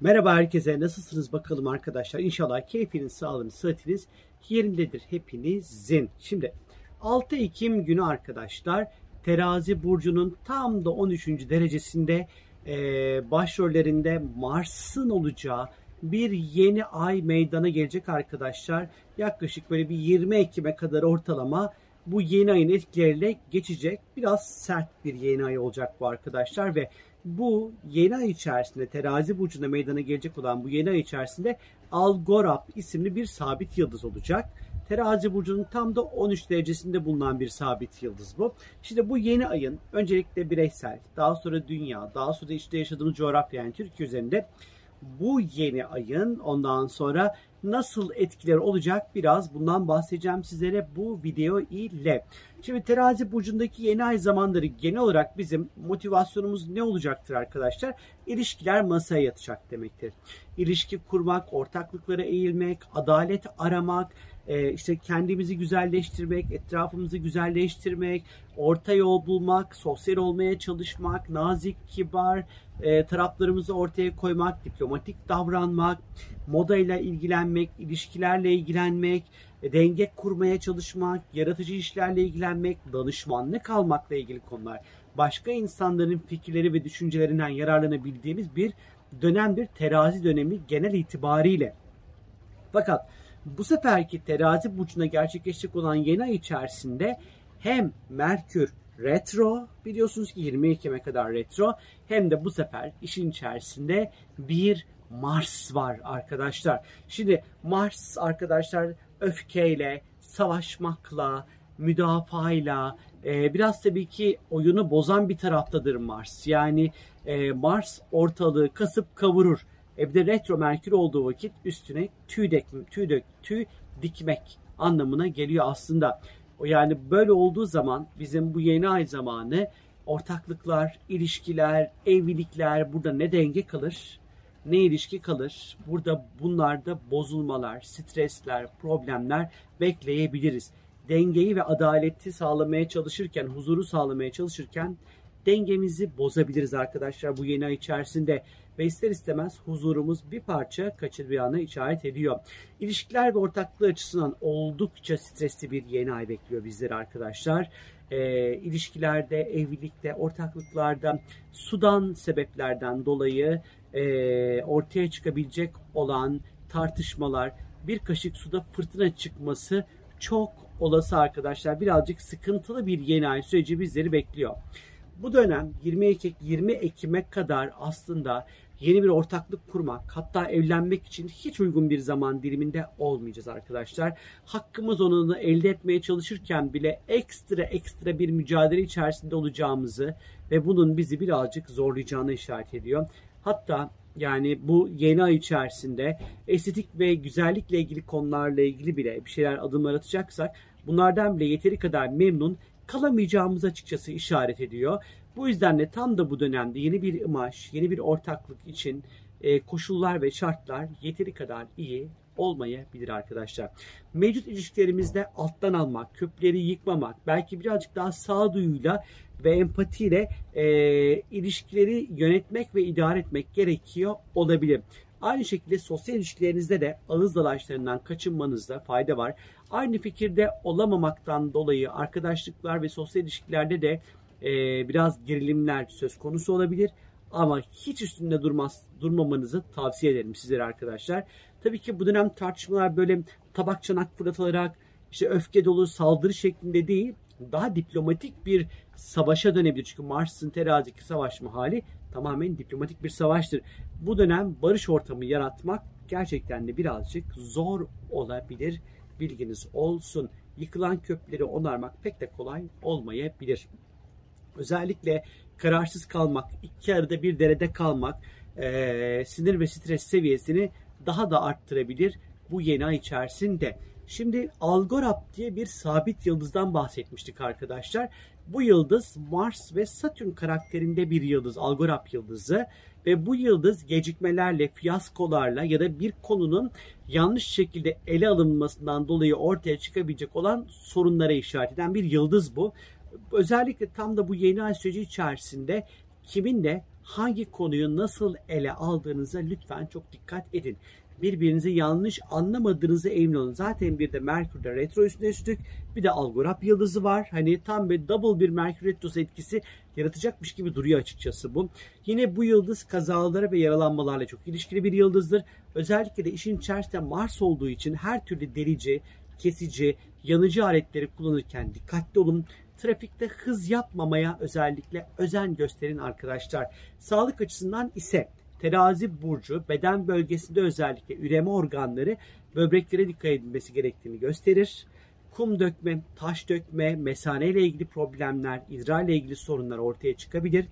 Merhaba herkese nasılsınız bakalım arkadaşlar. İnşallah keyfiniz, sağlığınız, sıhhatiniz yerindedir hepinizin. Şimdi 6 Ekim günü arkadaşlar terazi burcunun tam da 13. derecesinde e, başrollerinde Mars'ın olacağı bir yeni ay meydana gelecek arkadaşlar. Yaklaşık böyle bir 20 Ekim'e kadar ortalama bu yeni ayın etkileriyle geçecek. Biraz sert bir yeni ay olacak bu arkadaşlar ve bu yeni ay içerisinde terazi burcunda meydana gelecek olan bu yeni ay içerisinde Algorab isimli bir sabit yıldız olacak. Terazi burcunun tam da 13 derecesinde bulunan bir sabit yıldız bu. Şimdi bu yeni ayın öncelikle bireysel, daha sonra dünya, daha sonra işte yaşadığımız coğrafya yani Türkiye üzerinde bu yeni ayın ondan sonra nasıl etkileri olacak biraz bundan bahsedeceğim sizlere bu video ile. Şimdi terazi burcundaki yeni ay zamanları genel olarak bizim motivasyonumuz ne olacaktır arkadaşlar? İlişkiler masaya yatacak demektir. İlişki kurmak, ortaklıklara eğilmek, adalet aramak, e, işte kendimizi güzelleştirmek, etrafımızı güzelleştirmek, orta yol bulmak, sosyal olmaya çalışmak, nazik, kibar e, taraflarımızı ortaya koymak, diplomatik davranmak, modayla ilgilenmek, ilişkilerle ilgilenmek, e, denge kurmaya çalışmak, yaratıcı işlerle ilgilenmek, danışmanlık almakla ilgili konular. Başka insanların fikirleri ve düşüncelerinden yararlanabildiğimiz bir dönemdir. Terazi dönemi genel itibariyle. Fakat bu seferki terazi burcuna gerçekleşecek olan yeni ay içerisinde hem Merkür retro biliyorsunuz ki 20 Ekim'e kadar retro hem de bu sefer işin içerisinde bir Mars var arkadaşlar. Şimdi Mars arkadaşlar öfkeyle, savaşmakla, müdafaayla, e, biraz tabii ki oyunu bozan bir taraftadır Mars. Yani e, Mars ortalığı kasıp kavurur. E bir de retro Merkür olduğu vakit üstüne tüy, dek, tüy, dök, tüy dikmek anlamına geliyor aslında. Yani böyle olduğu zaman bizim bu yeni ay zamanı ortaklıklar, ilişkiler, evlilikler burada ne denge kalır ne ilişki kalır. Burada bunlarda bozulmalar, stresler, problemler bekleyebiliriz. Dengeyi ve adaleti sağlamaya çalışırken, huzuru sağlamaya çalışırken dengemizi bozabiliriz arkadaşlar bu yeni ay içerisinde ve ister istemez huzurumuz bir parça kaçıracağına işaret ediyor. İlişkiler ve ortaklığı açısından oldukça stresli bir yeni ay bekliyor bizleri arkadaşlar. E, ilişkilerde, evlilikte, ortaklıklarda sudan sebeplerden dolayı e, ortaya çıkabilecek olan tartışmalar, bir kaşık suda fırtına çıkması çok olası arkadaşlar. Birazcık sıkıntılı bir yeni ay süreci bizleri bekliyor. Bu dönem 20 Ekim 20 Ekim'e kadar aslında yeni bir ortaklık kurmak, hatta evlenmek için hiç uygun bir zaman diliminde olmayacağız arkadaşlar. Hakkımız onunu elde etmeye çalışırken bile ekstra ekstra bir mücadele içerisinde olacağımızı ve bunun bizi birazcık zorlayacağını işaret ediyor. Hatta yani bu yeni ay içerisinde estetik ve güzellikle ilgili konularla ilgili bile bir şeyler adımlar atacaksak bunlardan bile yeteri kadar memnun kalamayacağımız açıkçası işaret ediyor. Bu yüzden de tam da bu dönemde yeni bir imaj, yeni bir ortaklık için e, koşullar ve şartlar yeteri kadar iyi olmayabilir arkadaşlar. Mevcut ilişkilerimizde alttan almak, köpleri yıkmamak, belki birazcık daha sağduyuyla ve empatiyle e, ilişkileri yönetmek ve idare etmek gerekiyor olabilir. Aynı şekilde sosyal ilişkilerinizde de ağız dalaşlarından kaçınmanızda fayda var. Aynı fikirde olamamaktan dolayı arkadaşlıklar ve sosyal ilişkilerde de e, biraz gerilimler söz konusu olabilir. Ama hiç üstünde durmaz, durmamanızı tavsiye ederim sizlere arkadaşlar. Tabii ki bu dönem tartışmalar böyle tabak çanak fırlatılarak işte öfke dolu saldırı şeklinde değil daha diplomatik bir savaşa dönebilir. Çünkü Mars'ın terazideki savaşma hali tamamen diplomatik bir savaştır. Bu dönem barış ortamı yaratmak gerçekten de birazcık zor olabilir. Bilginiz olsun. Yıkılan köprüleri onarmak pek de kolay olmayabilir. Özellikle kararsız kalmak, iki arada bir derede kalmak e, sinir ve stres seviyesini daha da arttırabilir bu yeni ay içerisinde. Şimdi Algorab diye bir sabit yıldızdan bahsetmiştik arkadaşlar. Bu yıldız Mars ve Satürn karakterinde bir yıldız, Algorab yıldızı ve bu yıldız gecikmelerle, fiyaskolarla ya da bir konunun yanlış şekilde ele alınmasından dolayı ortaya çıkabilecek olan sorunlara işaret eden bir yıldız bu. Özellikle tam da bu yeni ay süreci içerisinde kiminle hangi konuyu nasıl ele aldığınıza lütfen çok dikkat edin birbirinizi yanlış anlamadığınızı emin olun. Zaten bir de Merkür'de retro üstüne üstlük bir de Algorab yıldızı var. Hani tam bir double bir Merkür retrosu etkisi yaratacakmış gibi duruyor açıkçası bu. Yine bu yıldız kazalara ve yaralanmalarla çok ilişkili bir yıldızdır. Özellikle de işin içerisinde Mars olduğu için her türlü delici, kesici, yanıcı aletleri kullanırken dikkatli olun. Trafikte hız yapmamaya özellikle özen gösterin arkadaşlar. Sağlık açısından ise terazi burcu beden bölgesinde özellikle üreme organları böbreklere dikkat edilmesi gerektiğini gösterir. Kum dökme, taş dökme, mesane ile ilgili problemler, idrar ile ilgili sorunlar ortaya çıkabilir.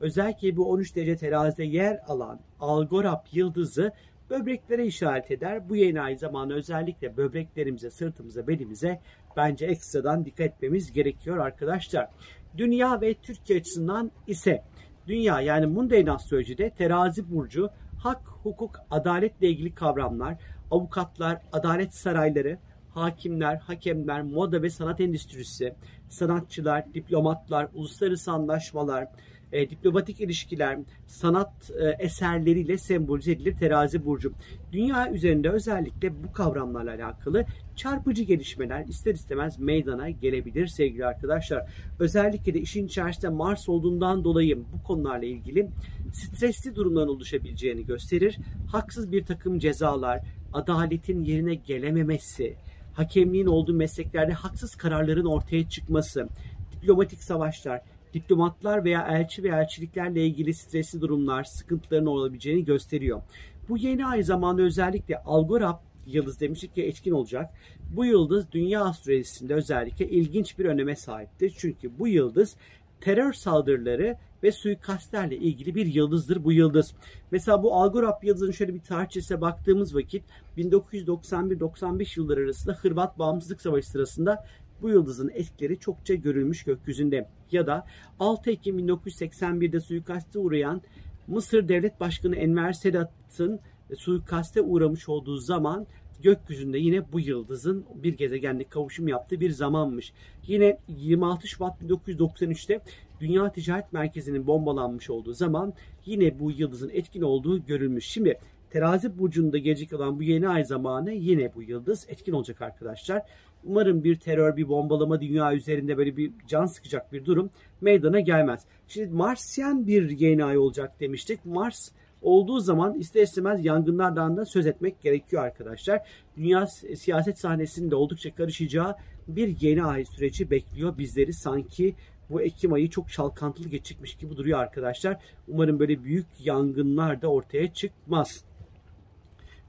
Özellikle bu 13 derece terazide yer alan Algorab yıldızı böbreklere işaret eder. Bu yeni ay zamanı özellikle böbreklerimize, sırtımıza, belimize bence ekstradan dikkat etmemiz gerekiyor arkadaşlar. Dünya ve Türkiye açısından ise dünya yani mundane astrolojide terazi burcu hak, hukuk, adaletle ilgili kavramlar, avukatlar, adalet sarayları, hakimler, hakemler, moda ve sanat endüstrisi, sanatçılar, diplomatlar, uluslararası anlaşmalar, e, diplomatik ilişkiler, sanat e, eserleriyle sembolize edilir terazi burcu. Dünya üzerinde özellikle bu kavramlarla alakalı çarpıcı gelişmeler ister istemez meydana gelebilir sevgili arkadaşlar. Özellikle de işin içerisinde Mars olduğundan dolayı bu konularla ilgili stresli durumların oluşabileceğini gösterir. Haksız bir takım cezalar, adaletin yerine gelememesi, hakemliğin olduğu mesleklerde haksız kararların ortaya çıkması, diplomatik savaşlar, diplomatlar veya elçi ve elçiliklerle ilgili stresli durumlar, sıkıntıların olabileceğini gösteriyor. Bu yeni ay zamanı özellikle Algorab yıldız demiştik ki etkin olacak. Bu yıldız dünya astrolojisinde özellikle ilginç bir öneme sahiptir. Çünkü bu yıldız terör saldırıları ve suikastlerle ilgili bir yıldızdır bu yıldız. Mesela bu Algorab yıldızının şöyle bir tarihçesine baktığımız vakit 1991-95 yılları arasında Hırvat Bağımsızlık Savaşı sırasında bu yıldızın etkileri çokça görülmüş gökyüzünde. Ya da 6 Ekim 1981'de suikaste uğrayan Mısır Devlet Başkanı Enver Sedat'ın suikaste uğramış olduğu zaman gökyüzünde yine bu yıldızın bir gezegenle kavuşum yaptığı bir zamanmış. Yine 26 Şubat 1993'te Dünya Ticaret Merkezi'nin bombalanmış olduğu zaman yine bu yıldızın etkin olduğu görülmüş. Şimdi Terazi burcunda gelecek olan bu yeni ay zamanı yine bu yıldız etkin olacak arkadaşlar. Umarım bir terör, bir bombalama dünya üzerinde böyle bir can sıkacak bir durum meydana gelmez. Şimdi Marsyen bir yeni ay olacak demiştik. Mars olduğu zaman ister istemez yangınlardan da söz etmek gerekiyor arkadaşlar. Dünya siyaset sahnesinde oldukça karışacağı bir yeni ay süreci bekliyor bizleri sanki bu Ekim ayı çok çalkantılı geçecekmiş gibi duruyor arkadaşlar. Umarım böyle büyük yangınlar da ortaya çıkmaz.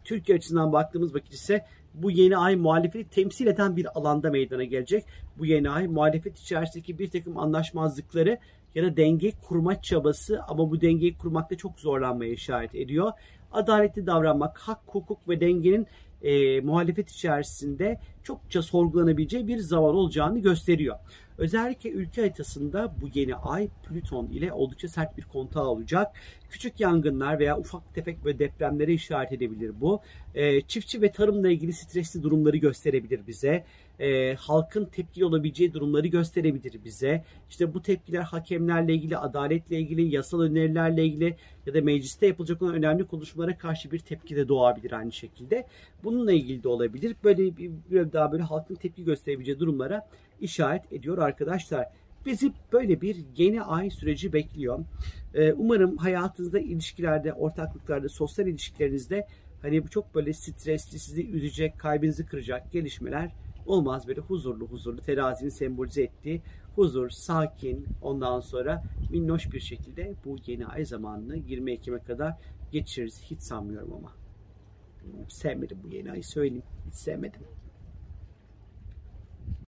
Türkiye açısından baktığımız vakit ise bu yeni ay muhalefeti temsil eden bir alanda meydana gelecek. Bu yeni ay muhalefet içerisindeki bir takım anlaşmazlıkları ya da denge kurma çabası ama bu dengeyi kurmakta çok zorlanmaya işaret ediyor. Adaletli davranmak, hak, hukuk ve dengenin e, muhalefet içerisinde çokça sorgulanabileceği bir zaman olacağını gösteriyor. Özellikle ülke haritasında bu yeni ay Plüton ile oldukça sert bir kontağı olacak. Küçük yangınlar veya ufak tefek böyle depremlere işaret edebilir bu. E, çiftçi ve tarımla ilgili stresli durumları gösterebilir bize. E, halkın tepkili olabileceği durumları gösterebilir bize. İşte bu tepkiler hakemlerle ilgili, adaletle ilgili, yasal önerilerle ilgili ya da mecliste yapılacak olan önemli konuşmalara karşı bir tepki de doğabilir aynı şekilde. Bununla ilgili de olabilir. Böyle bir, bir daha böyle halkın tepki gösterebileceği durumlara işaret ediyor arkadaşlar. Bizi böyle bir yeni ay süreci bekliyor. Ee, umarım hayatınızda, ilişkilerde, ortaklıklarda, sosyal ilişkilerinizde hani bu çok böyle stresli, sizi üzecek, kalbinizi kıracak gelişmeler olmaz. Böyle huzurlu huzurlu terazinin sembolize ettiği huzur, sakin ondan sonra minnoş bir şekilde bu yeni ay zamanını 20 Ekim'e kadar geçiririz. Hiç sanmıyorum ama. Sevmedim bu yeni ayı söyleyeyim. Hiç sevmedim.